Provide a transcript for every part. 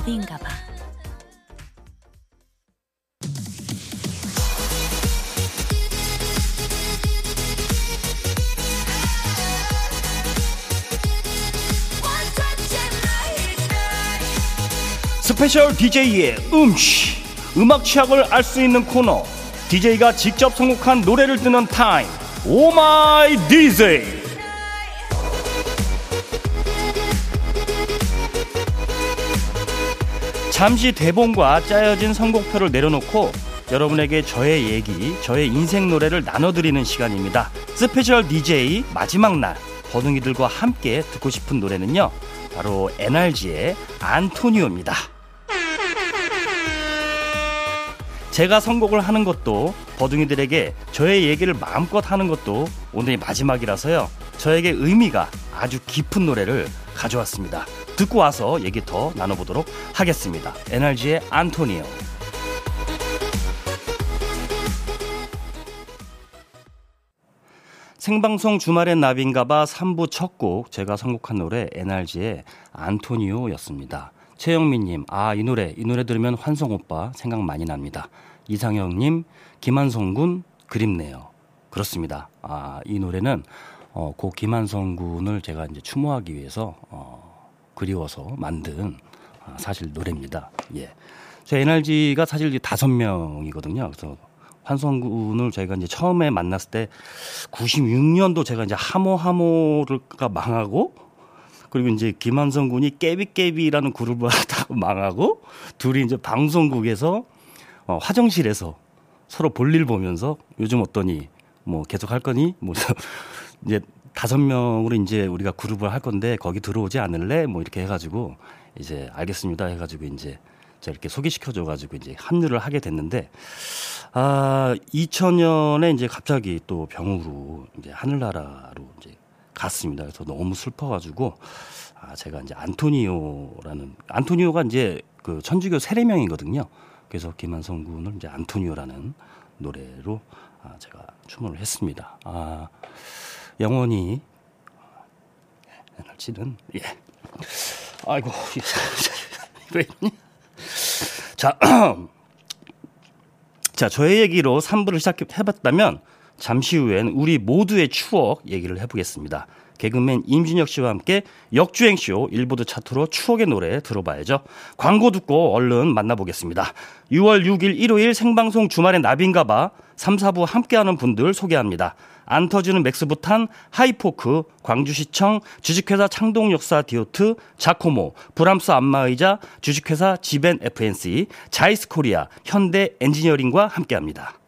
주말엔 나비인가 봐. 스페셜 DJ의 음취 음악 취향을 알 수 있는 코너. DJ가 직접 선곡한 노래를 듣는 타임. Oh my DJ 잠시 대본과 짜여진 선곡표를 내려놓고 여러분에게 저의 얘기, 저의 인생 노래를 나눠드리는 시간입니다. 스페셜 DJ 마지막 날 버둥이들과 함께 듣고 싶은 노래는요. 바로 NRG의 안토니오입니다. 제가 선곡을 하는 것도 버둥이들에게 저의 얘기를 마음껏 하는 것도 오늘이 마지막이라서요. 저에게 의미가 아주 깊은 노래를 가져왔습니다. 듣고 와서 얘기 더 나눠보도록 하겠습니다. NRG의 안토니오. 생방송 주말엔 나비인가봐 3부 첫 곡 제가 선곡한 노래 NRG의 안토니오였습니다. 최영민님, 아, 이 노래, 이 노래 들으면 환성 오빠 생각 많이 납니다. 이상형님, 김한성 군 그립네요. 그렇습니다. 아, 이 노래는 어, 고 김한성 군을 제가 이제 추모하기 위해서 어, 그리워서 만든 아, 사실 노래입니다. 예. 제 NRG가 사실 다섯 명이거든요. 그래서 환성군을 저희가 이제 처음에 만났을 때 96년도 제가 이제 하모 하모가 망하고 그리고 이제 김한성 군이 깨비깨비라는 그룹을 하다가 망하고 둘이 이제 방송국에서 어, 화정실에서 서로 볼일 보면서 요즘 어떠니 뭐 계속 할 거니 뭐 이제 다섯 명으로 이제 우리가 그룹을 할 건데 거기 들어오지 않을래 뭐 이렇게 해가지고 이제 알겠습니다 해가지고 이제 제가 이렇게 소개시켜줘 가지고 이제 합류를 하게 됐는데 아 2000년에 이제 갑자기 또 병으로 이제 하늘나라로 이제 갔습니다. 그래서 너무 슬퍼가지고 아 제가 이제 안토니오라는 안토니오가 이제 그 천주교 세례명이거든요. 그래서 김한성 군을 이제 안토니오라는 노래로 아 제가 춤을 했습니다. 아 영원히 에너지는 예. 아이고 왜 이러니? 자, 자 저의 얘기로 3부를 시작해봤다면 잠시 후엔 우리 모두의 추억 얘기를 해보겠습니다. 개그맨 임준혁 씨와 함께 역주행쇼 일보드 차트로 추억의 노래 들어봐야죠. 광고 듣고 얼른 만나보겠습니다. 6월 6일 일요일 생방송 주말엔 나비인가봐 3, 4부 함께하는 분들 소개합니다. 안 터지는 맥스부탄, 하이포크, 광주시청, 주식회사 창동역사 디오트, 자코모, 브람스 안마의자, 주식회사 지벤 FNC, 자이스코리아, 현대 엔지니어링과 함께합니다.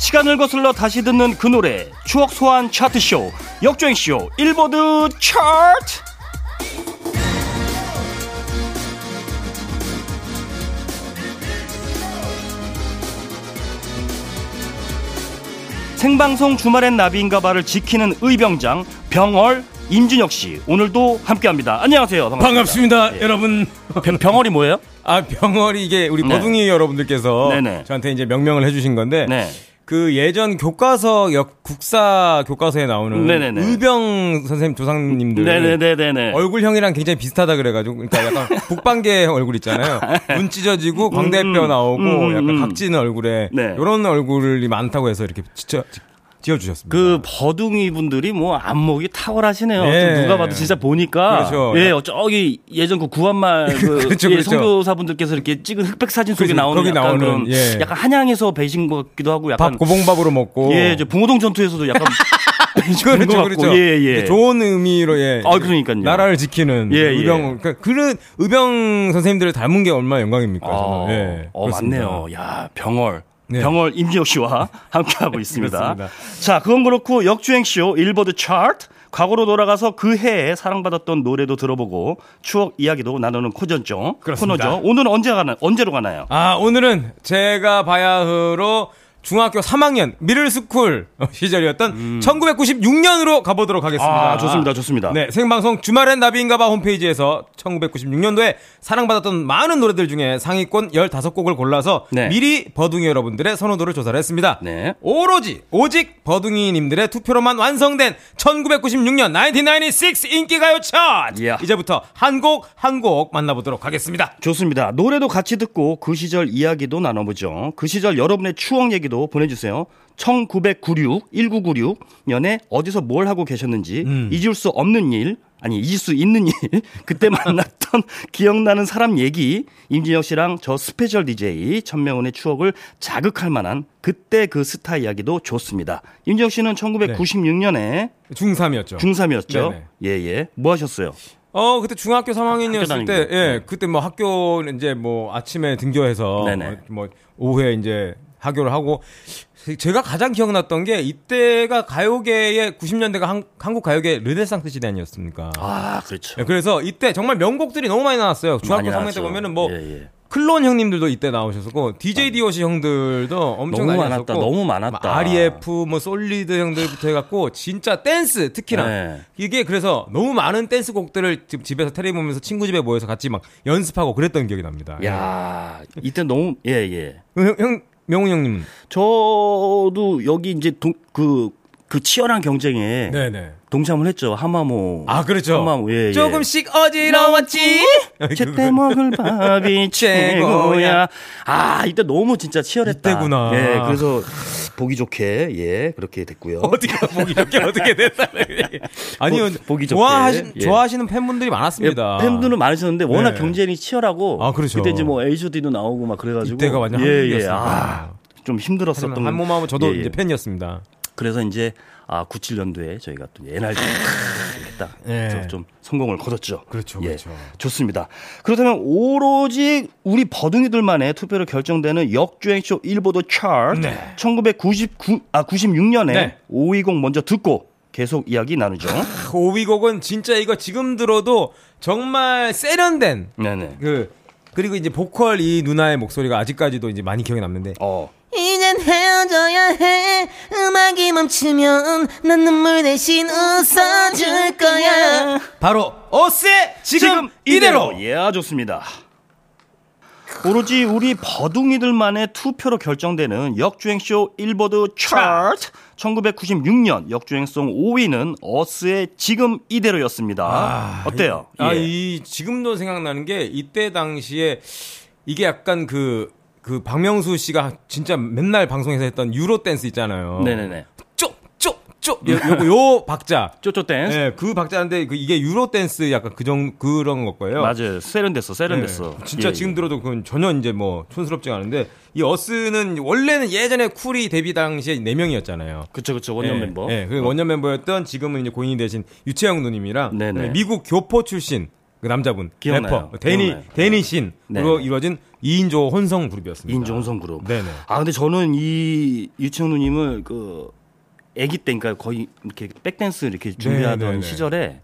시간을 거슬러 다시 듣는 그 노래 추억 소환 차트쇼 역주행쇼 일보드 차트 생방송 주말엔 나비인가봐를 지키는 의병장 병얼 임준혁 씨 오늘도 함께합니다. 안녕하세요. 반갑습니다, 반갑습니다. 예. 여러분. 병, 병얼이 뭐예요? 아 병얼이 이게 우리 네. 버둥이 여러분들께서 네네. 저한테 이제 명명을 해주신 건데 네. 그 예전 교과서 역 국사 교과서에 나오는 네네네. 의병 선생님 조상님들 네네네네. 얼굴형이랑 굉장히 비슷하다 그래가지고 그러니까 약간 북방계 얼굴 있잖아요. 눈 찢어지고 광대뼈 음, 나오고 음, 음, 약간 각지는 얼굴에 네. 이런 얼굴이 많다고 해서 이렇게 지쳐 지어주셨습니다. 그 버둥이 분들이 뭐 안목이 탁월하시네요. 네. 누가 봐도 진짜 보니까 그렇죠. 예 저기 예전 그 구한말 그 그렇죠, 예, 그렇죠. 선교사분들께서 이렇게 찍은 흑백 사진 속에 나오는 약간 나오는 예. 약간 한양에서 배신 것 같기도 하고 약간 밥 고봉밥으로 먹고 예, 저 붕어동 전투에서도 약간 그렇죠, 그렇죠. 예, 예. 좋은 의미로 예. 아, 그러니까요. 나라를 지키는 예, 예. 의병 그러니까 그런 의병 선생님들을 닮은 게 얼마나 영광입니까? 아, 예. 어, 맞네요. 야, 병월. 네. 병월 임지혁 씨와 함께하고 있습니다. 자, 그건 그렇고 역주행쇼 일보드 차트 과거로 돌아가서 그 해에 사랑받았던 노래도 들어보고 추억 이야기도 나누는 코전죠. 코너죠. 오늘은 언제 가나 언제로 가나요? 아, 오늘은 제가 바야흐로 중학교 3학년 middle school 시절이었던 음. 1996년으로 가보도록 하겠습니다. 아, 좋습니다. 좋습니다. 네, 생방송 주말엔 나비인가봐 홈페이지에서 1996년도에 사랑받았던 많은 노래들 중에 상위권 15곡을 골라서 네. 미리 버둥이 여러분들의 선호도를 조사를 했습니다. 네. 오로지 오직 버둥이님들의 투표로만 완성된 1996년 1996 인기가요 차트. Yeah. 이제부터 한 곡 한 곡 만나보도록 하겠습니다. 좋습니다. 노래도 같이 듣고 그 시절 이야기도 나눠보죠. 그 시절 여러분의 추억 얘기 얘기도 보내주세요. 1996, 1996년에 어디서 뭘 하고 계셨는지, 음. 잊을 수 없는 일, 아니, 잊을 수 있는 일, 그때 만났던 기억나는 사람 얘기, 임진혁 씨랑 저 스페셜 DJ, 천명훈의 추억을 자극할 만한 그때 그 스타 이야기도 좋습니다. 임진혁 씨는 1996년에 네. 중3이었죠. 중3이었죠. 예, 예. 뭐 하셨어요? 어, 그때 중학교 3학년이었을 때, 예, 네. 그때 뭐 학교 이제 뭐 아침에 등교해서, 네네. 뭐 오후에 이제 하교를 하고 제가 가장 기억났던 게 이때가 가요계의 90년대가 한, 국 가요계 르네상스 시대 아니었습니까? 아, 그렇죠. 네, 그래서 이때 정말 명곡들이 너무 많이 나왔어요. 중학교 3학년 때 보면은 뭐 예, 예. 클론 형님들도 이때 나오셨고 DJ DOC 형들도 엄청 너무 많았다. 너무 많았다. 뭐 REF 뭐 솔리드 형들부터 해갖고 진짜 댄스 특히나 네. 이게 그래서 너무 많은 댄스 곡들을 집에서 테레비 보면서 친구 집에 모여서 같이 막 연습하고 그랬던 기억이 납니다. 야 이때 너무 예예. 예. 형, 형 명훈 형님. 저도 여기 이제 동, 그, 그 치열한 경쟁에 네네. 동참을 했죠. 하마모. 아, 그렇죠. 하마모, 예, 예. 조금씩 어지러웠지? 제때 먹을 밥이 최고야. 아, 이때 너무 진짜 치열했다. 이때구나. 예, 그래서 보기 좋게, 예, 그렇게 됐고요. 어떻게 보기 좋게 어떻게 됐다. 아니요, 보 기 좋게. 좋아하시, 예. 좋아하시는 팬분들이 많았습니다. 예, 팬분들은 많으셨는데 워낙 네. 경쟁이 치열하고. 아, 그렇죠. 그때 이제 뭐 H.O.D도 나오고 막 그래 가지고. 이때가 완전 예, 예. 아, 좀 힘들었었던. 한 몸하면 저도 예, 예. 이제 팬이었습니다. 그래서 이제 아 97년도에 저희가 또 NRG 딱 네. 좀 성공을 거뒀죠. 그렇죠, 예, 그렇죠. 좋습니다. 그렇다면 오로지 우리 버둥이들만의 투표로 결정되는 역주행쇼 일보드 차트 네. 1999 아 96년에 네. 5위 곡 먼저 듣고 계속 이야기 나누죠. 5위 곡은 진짜 이거 지금 들어도 정말 세련된 네네. 그 그리고 이제 보컬 이 누나의 목소리가 아직까지도 이제 많이 기억에 남는데 어. 이젠 헤어져야 해 음악이 멈추면 난 눈물 대신 웃어줄 거야 바로 어스의 지금, 지금 이대로 예 좋습니다 오로지 우리 버둥이들만의 투표로 결정되는 역주행쇼 일보드 차트 1996년 역주행성 5위는 어스의 지금 이대로였습니다. 아, 어때요? 이, 아, 예. 이 지금도 생각나는 게 이때 당시에 이게 약간 그, 그 박명수 씨가 진짜 맨날 방송에서 했던 유로 댄스 있잖아요. 네네네. 쪼 요, 요, 요 박자 쪼쪼 댄스. 네, 그 박자인데 그 이게 유로 댄스 약간 그정 그런 것 거예요. 맞아요. 세련됐어, 세련됐어. 네, 진짜 예, 지금 예. 들어도 그건 전혀 이제 뭐 촌스럽지가 않은데 이 어스는 원래는 예전에 쿨이 데뷔 당시에 네 명이었잖아요. 그쵸, 그쵸 원년 네, 멤버. 네, 그 원년 멤버였던 지금은 이제 고인이 되신 유채영 누님이랑 네네. 미국 교포 출신 그 남자분 기억나요. 래퍼 데니 기억나요. 데니 신으로 네. 이루어진 2인조 혼성 그룹이었습니다. 2인조 혼성 그룹. 네네. 아 근데 저는 이 유채영 누님을 그 아기 때 그러니까 거의 이렇게 백댄스 이렇게 준비하던 네네네. 네, 네. 시절에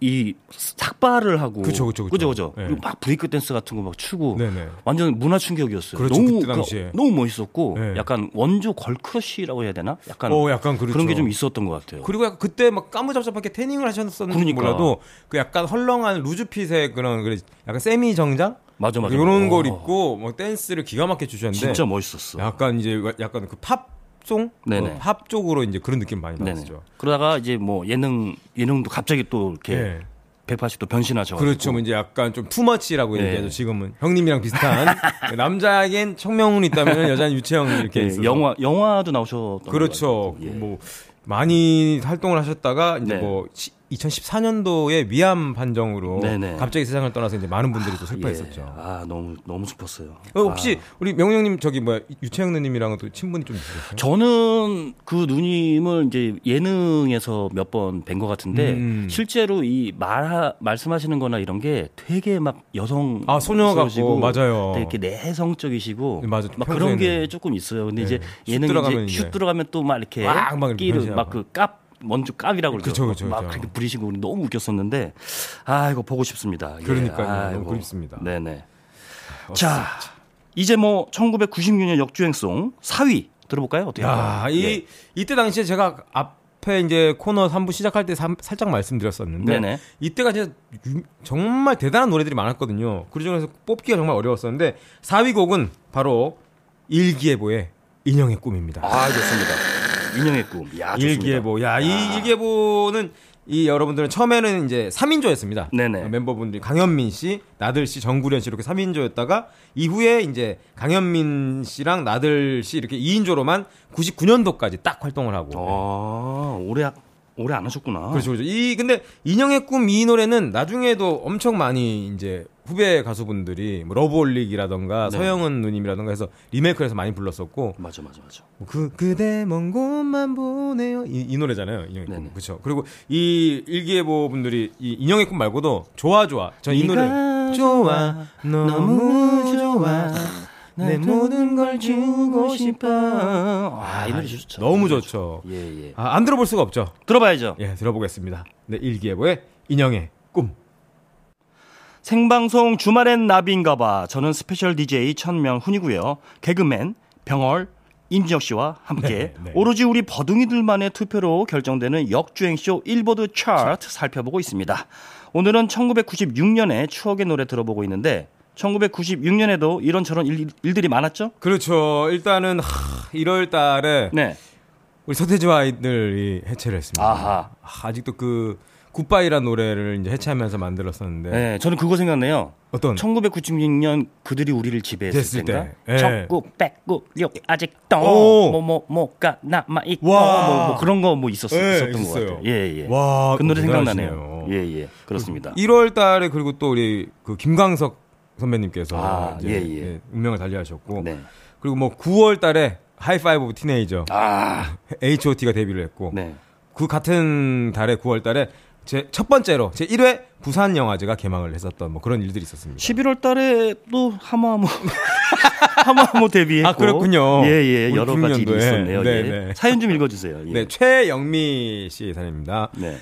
이 삭발을 하고 그죠 그죠 그죠 그죠 네. 그리고 막 브레이크 댄스 같은 거 막 추고 네네. 완전 문화 충격이었어요. 그렇죠, 너무 그, 너무 멋있었고 네. 약간 원조 걸크러쉬라고 해야 되나? 약간, 어, 약간 그렇죠. 그런 게 좀 있었던 것 같아요. 그리고 약간 그때 막 까무잡잡하게 태닝을 하셨었는지 그러니까. 몰라도 그 약간 헐렁한 루즈핏의 그런 그 약간 세미 정장 맞아 맞아 이런 걸 입고 뭐 댄스를 기가 막히게 주셨는데 진짜 멋있었어. 약간 이제 약간 그 팝 팝송, 네네. 어, 팝 쪽으로 이제 그런 느낌 많이 나왔죠. 그러다가 이제 뭐 예능 예능도 갑자기 또 이렇게 네. 180도 변신하죠. 그렇죠. 뭐 이제 약간 좀 투머치라고 네. 얘기하죠. 지금은 형님이랑 비슷한 남자에겐 청명훈 있다면 여자는 유채영 이렇게 네, 영화 영화도 나오셨던 그렇죠. 예. 뭐 많이 활동을 하셨다가 이제 네. 뭐 2014년도에 위암 판정으로 네네. 갑자기 세상을 떠나서 이제 많은 분들이 또 슬퍼했었죠. 예. 아 너무 너무 슬펐어요. 어, 혹시 아. 우리 명영 님 저기 뭐야 유채영 누님이랑은 또 친분이 좀 있으세요? 저는 그 누님을 이제 예능에서 몇 번 뵌 것 같은데 음. 실제로 이 말 말씀하시는거나 이런 게 되게 막 여성 아 소녀 같고 맞아요. 되게 이렇게 내성적이시고 네, 맞아. 막 그런 게 조금 있어요. 근데 네. 이제 예능 이제 슛 들어가면 또 막 이렇게 막 끼를 막그 깝 먼저 깝이라고 그러죠. 그쵸, 그쵸, 막 그쵸. 그렇게 부리시고 너무 웃겼었는데 아 이거 보고 싶습니다. 그러니까요. 예. 너무 그립습니다. 네네. 자 이제 뭐 1996년 역주행송 4위 들어볼까요? 어때요? 야, 이 예. 이때 당시에 제가 앞에 이제 코너 3부 시작할 때 삼, 살짝 말씀드렸었는데 네네. 이때가 진짜 정말 대단한 노래들이 많았거든요. 그 중에서 뽑기가 정말 어려웠었는데 4위 곡은 바로 일기예보의 인형의 꿈입니다. 아, 좋습니다. 인형의 꿈. 야, 좋습니다. 일기예보. 야, 이 일기예보는 이 여러분들은 처음에는 이제 3인조였습니다. 네네. 멤버분들이 강현민 씨, 나들 씨, 정구련 씨 이렇게 3인조였다가 이후에 이제 강현민 씨랑 나들 씨 이렇게 2인조로만 99년도까지 딱 활동을 하고. 아, 올해 오래 안 하셨구나. 그렇죠, 그렇죠. 이 근데 인형의 꿈 이 노래는 나중에도 엄청 많이 이제 후배 가수분들이 뭐 러브올릭이라던가 네. 서영은 누님이라던가 해서 리메이크해서 많이 불렀었고. 맞아, 맞아, 맞아. 뭐그 그대 먼 곳만 보내요 이, 이 노래잖아요. 인형의. 꿈. 그렇죠. 그리고 이 일기예보 분들이 이 인형의 꿈 말고도 좋아 좋아. 전 이 노래 좋아 너무 좋아. 내 모든 걸 주고 싶어. 아, 이 노래 좋죠. 너무 좋죠. 예, 예. 아, 안 들어볼 수가 없죠. 들어봐야죠. 예, 들어보겠습니다. 네, 일기예보의 인형의 꿈. 생방송 주말엔 나비인가봐. 저는 스페셜 DJ 천명 훈이고요. 개그맨 병얼 임진혁 씨와 함께 네, 네. 오로지 우리 버둥이들만의 투표로 결정되는 역주행쇼 일보드 차트 살펴보고 있습니다. 오늘은 1996년의 추억의 노래 들어보고 있는데 1996년에도 이런저런 일, 들이 많았죠? 그렇죠. 일단은 하, 1월 달에 네. 우리 서태지와 아이들이 해체를 했습니다. 아하. 아직도 그 굿바이라는 노래를 이제 해체하면서 만들었었는데. 네, 저는 그거 생각나요. 어떤? 1996년 그들이 우리를 지배했을? 때. 적국, 백국, 육 아직도 뭐뭐 뭐가 남아 있고 뭐, 뭐, 그런 거 뭐 있었, 네, 있었던 것 같아요. 예, 예. 와, 그 노래 생각나네요. 예, 예. 그렇습니다. 1월 달에 그리고 또 우리 그 김광석 선배님께서 아, 예, 예. 예, 운명을 달리하셨고 네. 그리고 뭐 9월 달에 High Five Of Teenager 아. H.O.T가 데뷔를 했고 네. 그 같은 달에 9월 달에 제 첫 번째로 제 1회 부산 영화제가 개막을 했었던 뭐 그런 일들이 있었습니다. 11월 달에 또 하마하모 하마하모 데뷔했고 아 그렇군요. 예예 예. 여러 가지 일이 있었네요. 네, 예. 네. 사연 좀 읽어 주세요. 예. 네 최영미 씨의 사연입니다. 네.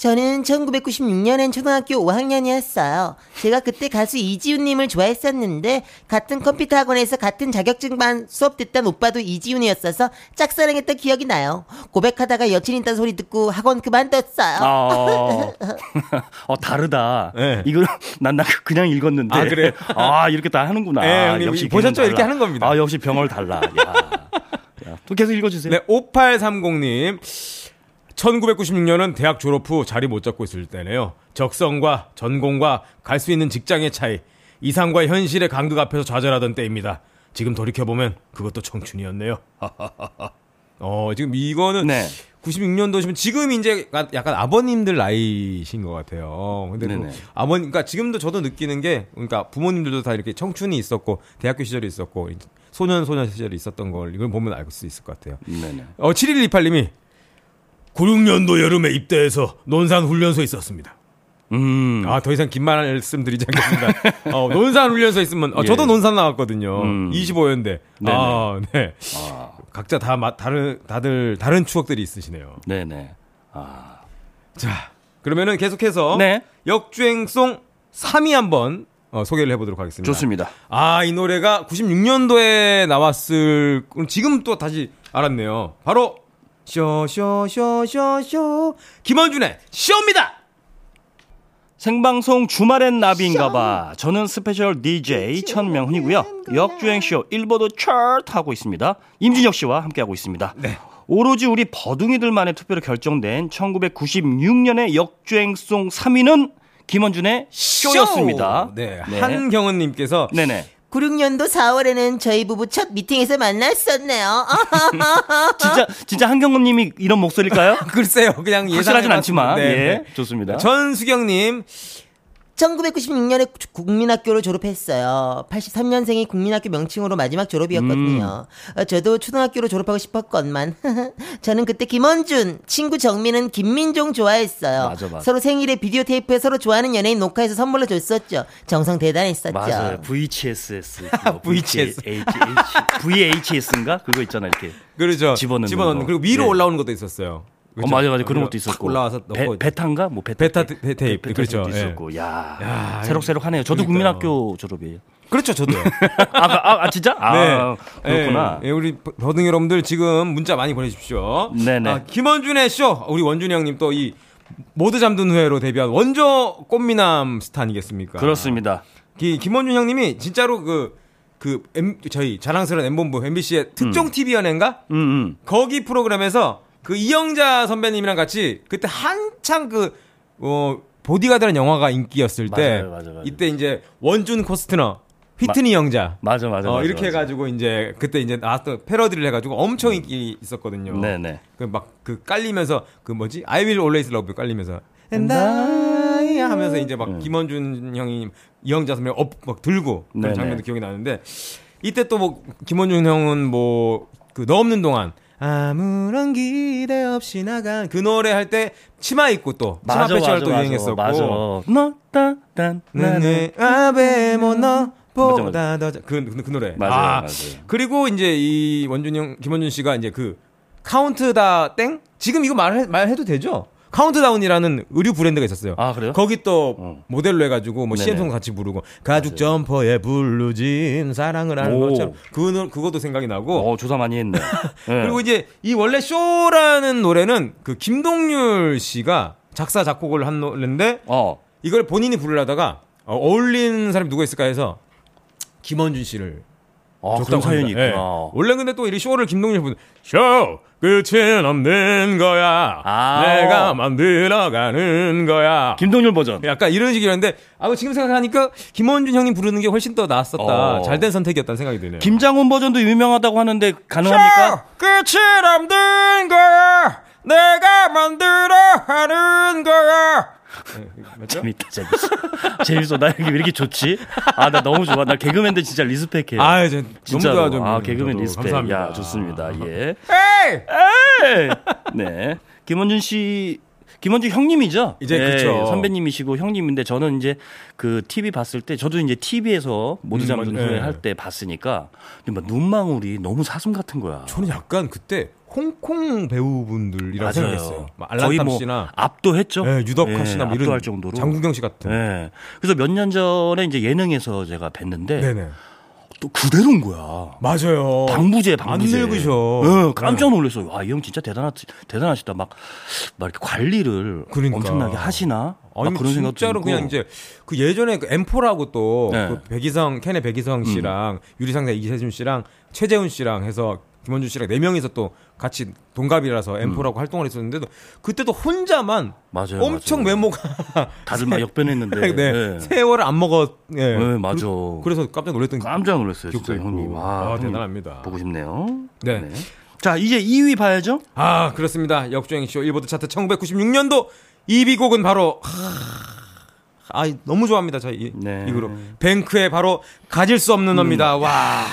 저는 1996년엔 초등학교 5학년이었어요. 제가 그때 가수 이지훈님을 좋아했었는데 같은 컴퓨터 학원에서 같은 자격증반 수업 듣던 오빠도 이지훈이었어서 짝사랑했던 기억이 나요. 고백하다가 여친 있다는 소리 듣고 학원 그만뒀어요. 어, 어 다르다. 네. 이걸 난, 난 그냥 읽었는데. 아 그래? 아 이렇게 다 하는구나. 네, 아, 역시 보셨죠? 이렇게 하는 겁니다. 아 역시 병을 달라. 야. 야, 또 계속 읽어주세요. 네, 5830님. 1996년은 대학 졸업 후 자리 못 잡고 있을 때네요. 적성과 전공과 갈 수 있는 직장의 차이, 이상과 현실의 간극 앞에서 좌절하던 때입니다. 지금 돌이켜보면 그것도 청춘이었네요. 어, 지금 이거는 네. 96년도시면 지금 이제 약간 아버님들 나이신 것 같아요. 근데 뭐 아버님, 그러니까 지금도 저도 느끼는 게, 그러니까 부모님들도 다 이렇게 청춘이 있었고, 대학교 시절이 있었고, 소년, 소년 시절이 있었던 걸 이걸 보면 알 수 있을 것 같아요. 네네. 어, 7128님이 96년도 여름에 입대해서 논산 훈련소에 있었습니다. 음. 아, 더 이상 긴 말씀 드리지 않겠습니다. 어, 논산 훈련소에 있으면, 어, 저도 예. 논산 나왔거든요. 음. 25연대. 네네. 아, 네. 아. 각자 다, 마, 다른, 다들, 다른 추억들이 있으시네요. 네네. 아. 자, 그러면은 계속해서. 네. 역주행송 3위 한번 어, 소개를 해보도록 하겠습니다. 좋습니다. 아, 이 노래가 96년도에 나왔을, 지금 또 다시 알았네요. 바로 쇼쇼쇼쇼쇼 김원준의 쇼입니다. 생방송 주말엔 나비인가봐. 저는 스페셜 DJ 천명훈이고요. 역주행쇼 일보드 차트 하고 있습니다. 임진혁 씨와 함께하고 있습니다. 네. 오로지 우리 버둥이들만의 투표로 결정된 1996년의 역주행송 3위는 김원준의 쇼였습니다. 쇼! 네. 네. 한경은님께서 네네. 96년도 4월에는 저희 부부 첫 미팅에서 만났었네요. 진짜 진짜 한경훈님이 이런 목소리일까요? 글쎄요, 그냥 예상하진 않지만 네. 예, 좋습니다. 전수경 님 1996년에 국민학교를 졸업했어요. 83년생이 국민학교 명칭으로 마지막 졸업이었거든요. 음. 어, 저도 초등학교로 졸업하고 싶었건만 저는 그때 김원준, 친구 정민은 김민종 좋아했어요. 맞아, 맞아. 서로 생일에 비디오 테이프에 서로 좋아하는 연예인 녹화해서 선물로 줬었죠. 정성 대단했었죠. 맞아요. VHSS. VHS. VHS인가? 그거 있잖아 이렇게. 그렇죠. 집어넣는, 집어넣는. 그리고 위로 네. 올라오는 것도 있었어요. 그렇죠? 어, 맞아 맞아 그런 것도 있었고 올라와서 넣고 배, 베타인가 뭐 베타, 베타 테, 테이프 베, 그렇죠 있었고 야, 야 새록새록하네요. 저도 그러니까요. 국민학교 졸업이에요. 그렇죠, 저도요. 아, 아, 아, 진짜? 아, 네. 그렇구나. 네, 우리 버둥 여러분들 지금 문자 많이 보내주십시오. 네네. 아, 김원준의 쇼, 우리 원준이 형님 또 이 모두 잠든 후에로 데뷔한 원조 꽃미남 스타 아니겠습니까? 그렇습니다. 기, 김원준 형님이 진짜로 그, 그, M, 저희 자랑스러운 M본부, MBC의 특종 음. TV 연예인가? 음, 음. 거기 프로그램에서 그 이영자 선배님이랑 같이 그때 한창 그, 어, 보디가드라는 영화가 인기였을 때 맞아요, 맞아요, 맞아요. 이때 이제 원준 코스트너 휘트니 영자. 맞아, 맞아. 어, 맞아, 이렇게 맞아. 해가지고 이제 그때 이제 나왔던 패러디를 해가지고 엄청 인기 있었거든요. 네네. 그 막그 그 깔리면서 그 뭐지? I will always love you 깔리면서. And I 하면서 이제 막 음. 김원준 형이 이영자 선배 업막 들고 그런 네네. 장면도 기억이 나는데 이때 또 뭐 김원준 형은 뭐 그 너 없는 동안 아무런 기대 없이 나간 그 노래 할 때 치마 입고 또 치마 패션을 또 유행했었고 맞아. 너따단 나네 아베모 너 보다 더그 그, 그 노래. 맞아요, 아, 맞아요. 그리고 이제 이 원준 형 김원준 씨가 이제 그 카운트 다 땡 지금 이거 말 말해도 되죠? 카운트다운이라는 의류 브랜드가 있었어요. 아, 그래요? 거기 또 어. 모델로 해가지고 뭐 CM송 같이 부르고 가죽 맞아요. 점퍼에 블루진 사랑을 하는 오. 것처럼 그 그것도 생각이 나고. 어, 조사 많이 했네. 네. 그리고 이제 이 원래 쇼라는 노래는 그 김동률 씨가 작사 작곡을 한 노래인데 어. 이걸 본인이 부르려다가 어, 어울리는 사람이 누가 있을까 해서 김원준 씨를 아, 그런 사연이 있구나. 네. 원래 근데 또 이 쇼를 김동률 분, 쇼! 끝은 없는 거야. 아~ 내가 만들어가는 거야. 김동률 버전. 약간 이런 식이었는데, 아, 지금 생각하니까 김원준 형님 부르는 게 훨씬 더 나았었다. 어. 잘된 선택이었다는 생각이 드네요. 김장훈 버전도 유명하다고 하는데 가능합니까? 끝은 없는 거야. 내가 만들어 하는 거야. 네, 재밌다, 재밌어. 재밌어. 나 여기 왜 이렇게 좋지? 아, 나 너무 좋아. 나 개그맨들 진짜 respect해요. 아, 저, 진짜 너무 좋아하죠. 아, 개그맨 respect. 감사합니다. 야, 좋습니다. 예. 에이! 에이! 네. 김원준 씨, 김원준 형님이죠. 이제 네, 그렇죠. 선배님이시고 형님인데 저는 이제 그 TV 봤을 때 저도 이제 TV에서 모두 잠든 음, 후에 네. 할때 봤으니까 막 눈망울이 너무 사슴 같은 거야. 저는 약간 그때 홍콩 배우분들이라고 생각했어요. 알란탐 뭐 씨나 압도 했죠. 네, 유덕화 씨나 네, 이런 정도로 장국영 씨 같은. 네. 그래서 몇 년 전에 이제 예능에서 제가 뵀는데 네네. 또 그대로인 거야. 맞아요. 방부제, 방부제. 안 늙으셔. 네, 깜짝 놀랐어요. 와, 이 형 진짜 대단하, 대단하시다. 막, 막 이렇게 관리를 그러니까. 엄청나게 하시나? 아니, 그런 생각도 진짜로 그냥 이제 그 예전에 그 엠포라고 또 네. 그 백이성, 캔의 백이성 씨랑 음. 유리상자 이세준 씨랑 최재훈 씨랑 해서 김원준 씨랑 네 명이서 또 같이 동갑이라서 엠포라고 음. 활동을 했었는데도 그때도 혼자만 맞아요, 엄청 맞아요. 외모가 다들 막 역변했는데 네, 네. 세월을 안 먹었. 네. 네, 맞아. 그, 래서 깜짝 놀랐던 깜짝 놀랐어요, 진짜 형님. 와, 아, 대단합니다. 보고 싶네요. 네. 네. 자, 이제 2위 봐야죠. 아, 그렇습니다. 역주행 쇼 일보드 차트 1996년도 2위 곡은 바로 아, 너무 좋아합니다. 저희 이, 네. 이 그룹. 뱅크의 바로 가질 수 없는 겁니다. 음. 와.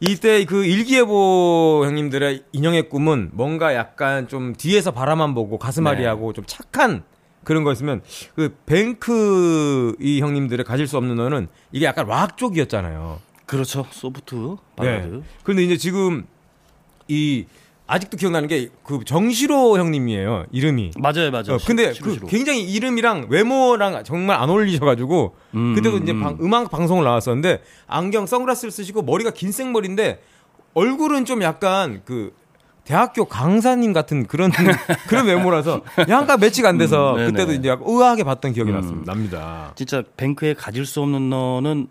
이때 그 일기예보 형님들의 인형의 꿈은 뭔가 약간 좀 뒤에서 바라만 보고 가슴앓이하고 네. 좀 착한 그런 거였으면 그 뱅크 이 형님들의 가질 수 없는 너는 이게 약간 락 쪽이었잖아요. 그렇죠. 소프트 발라드. 네. 그런데 이제 지금 이 아직도 기억나는 게 그 정시로 형님이에요. 이름이. 맞아요, 맞아요. 어, 근데 시, 그 굉장히 이름이랑 외모랑 정말 안 어울리셔가지고 음, 그때도 이제 음. 방, 음악 방송을 나왔었는데 안경, 선글라스를 쓰시고 머리가 긴 생머리인데 얼굴은 좀 약간 그 대학교 강사님 같은 그런 그런 외모라서 약간 매치가 안 돼서 음, 그때도 이제 약간 의아하게 봤던 기억이 음. 났습니다. 납니다. 진짜 뱅크에 가질 수 없는 너는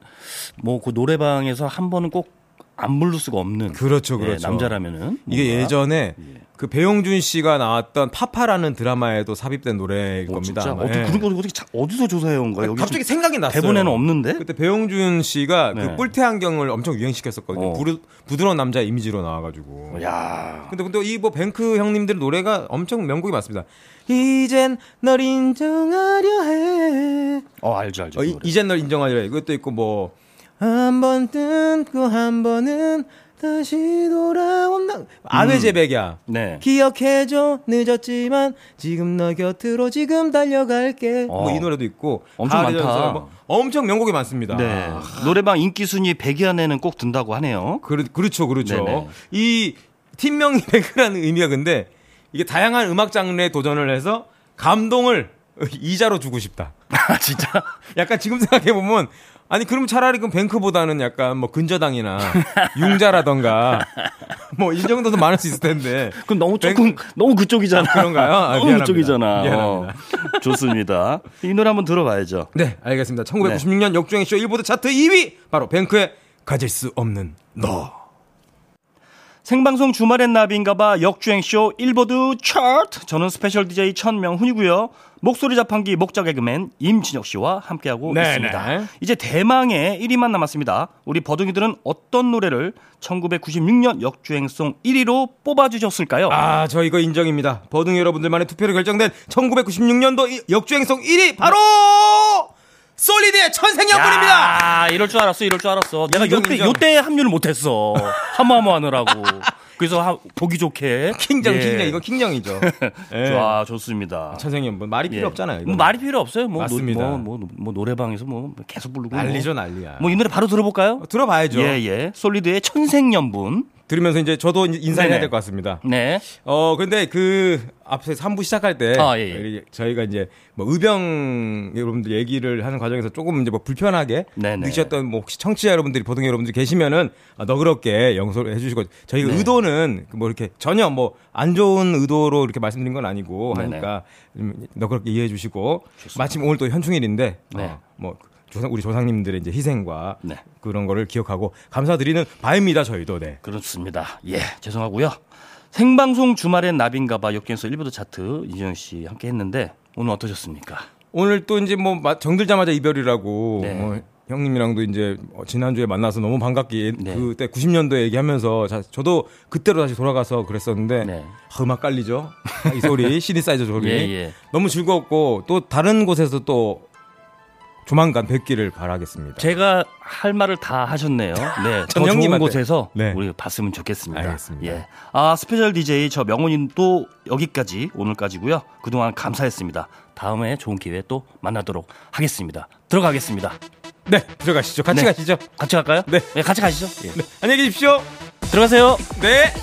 뭐 그 노래방에서 한 번은 꼭 안 부를 수가 없는 그렇죠, 예, 그렇죠. 예, 남자라면은 이게. 예전에 예. 그 배용준 씨가 나왔던 파파라는 드라마에도 삽입된 노래일 오, 겁니다. 진짜? 어떻게 예. 그런 거 어떻게 어디서 조사해 온 거야? 갑자기 생각이 났어요. 대본에는 없는데? 그때 배용준 씨가 그 네. 그 뿔테 안경을 엄청 유행시켰었거든요. 어. 부르, 부드러운 남자 이미지로 나와가지고. 야. 근데 근데 이 뭐 뱅크 형님들 노래가 엄청 명곡이 많습니다. 이젠 널 인정하려 해. 어 알죠 알죠. 어, 이젠 널 인정하려 해. 이것도 있고 뭐. 한번 뜬고 한 번은 다시 돌아온다. 아베 제백이야. 음. 네. 기억해줘. 늦었지만 지금 너 곁으로 지금 달려갈게. 어. 뭐이 노래도 있고. 엄청 많다. 뭐 엄청 명곡이 많습니다. 네. 노래방 인기 순위 100위 안에는 꼭 든다고 하네요. 그, 그렇죠, 그렇죠. 네네. 이 팀명이 뱅크라는 의미가 근데 이게 다양한 음악 장르에 도전을 해서 감동을 이자로 주고 싶다. 아, 진짜? 약간 지금 생각해보면 아니 그럼 차라리 그 뱅크보다는 약간 뭐 근저당이나 융자라던가 뭐 이 정도도 많을 수 있을 텐데 그럼 너무 조금 뱅크... 너무 그쪽이잖아. 아, 그런가요? 아, 너무 미안합니다. 그쪽이잖아. 미안합니다. 어, 좋습니다. 이 노래 한번 들어봐야죠. 네, 알겠습니다. 1996년 네. 역주행 쇼 1보드 차트 2위 바로 뱅크의 가질 수 없는 너. 생방송 주말엔 나비인가봐 역주행쇼 일보드 차트. 저는 스페셜 DJ 천명훈이고요. 목소리 자판기 목자 개그맨 임진혁 씨와 함께하고 네네. 있습니다. 이제 대망의 1위만 남았습니다. 우리 버둥이들은 어떤 노래를 1996년 역주행송 1위로 뽑아주셨을까요? 아, 저 이거 인정입니다. 버둥이 여러분들만의 투표로 결정된 1996년도 역주행송 1위 바로 솔리드의 천생연분입니다. 아, 이럴 줄 알았어, 이럴 줄 알았어. 내가 인정, 요때 인정. 요때 합류를 못했어. 하모하모 하느라고. 그래서 하, 보기 좋게. 킹정, 예. 킹정. 이거 킹정이죠. 예. 좋아, 좋습니다. 천생연분. 말이 필요 예. 없잖아요. 뭐 말이 필요 없어요. 뭐, 맞습니다. 노, 뭐, 뭐, 뭐, 노래방에서 뭐 계속 부르고. 난리죠, 뭐. 난리야. 뭐 이 노래 바로 들어볼까요? 어, 들어봐야죠. 예, 예. 솔리드의 천생연분. 들으면서 이제 저도 인사해야 될 것 같습니다. 네. 어, 근데 그 앞에 3부 시작할 때 아, 예, 예. 저희가 이제 뭐 의병 여러분들 얘기를 하는 과정에서 조금 이제 뭐 불편하게 네네. 느끼셨던 뭐 혹시 청취자 여러분들이 보통 여러분들이 계시면은 아, 너그럽게 영소를 해주시고 저희가 네. 의도는 그뭐 이렇게 전혀 뭐 안 좋은 의도로 이렇게 말씀드린 건 아니고 하니까 너그럽게 이해해 주시고 마침 오늘 또 현충일인데 네. 어, 뭐 조상 우리 조상님들의 이제 희생과 네. 그런 거를 기억하고 감사드리는 바입니다 저희도 네 그렇습니다 예 죄송하고요 생방송 주말엔 나비인가봐 역경에서 일부도 차트 이재영 씨 함께 했는데 오늘 어떠셨습니까? 오늘 또 이제 뭐 정들자마자 이별이라고 네. 뭐 형님이랑도 이제 지난주에 만나서 너무 반갑게 네. 그때 90년도 얘기하면서 자, 저도 그때로 다시 돌아가서 그랬었는데 네. 아, 음악 깔리죠 이 소리 CD 사이즈 소리 예, 예. 너무 즐거웠고 또 다른 곳에서 또 조만간 뵙기를 바라겠습니다. 제가 할 말을 다 하셨네요. 네, 더 좋은 곳에서 네. 우리 봤으면 좋겠습니다. 알겠습니다. 예. 아 스페셜 DJ 저 명훈님 또 여기까지 오늘까지고요. 그동안 감사했습니다. 다음에 좋은 기회에 또 만나도록 하겠습니다. 들어가겠습니다. 네, 들어가시죠. 같이 네. 가시죠. 같이 갈까요? 네, 네 같이 가시죠. 예. 네. 안녕히 계십시오. 들어가세요. 네.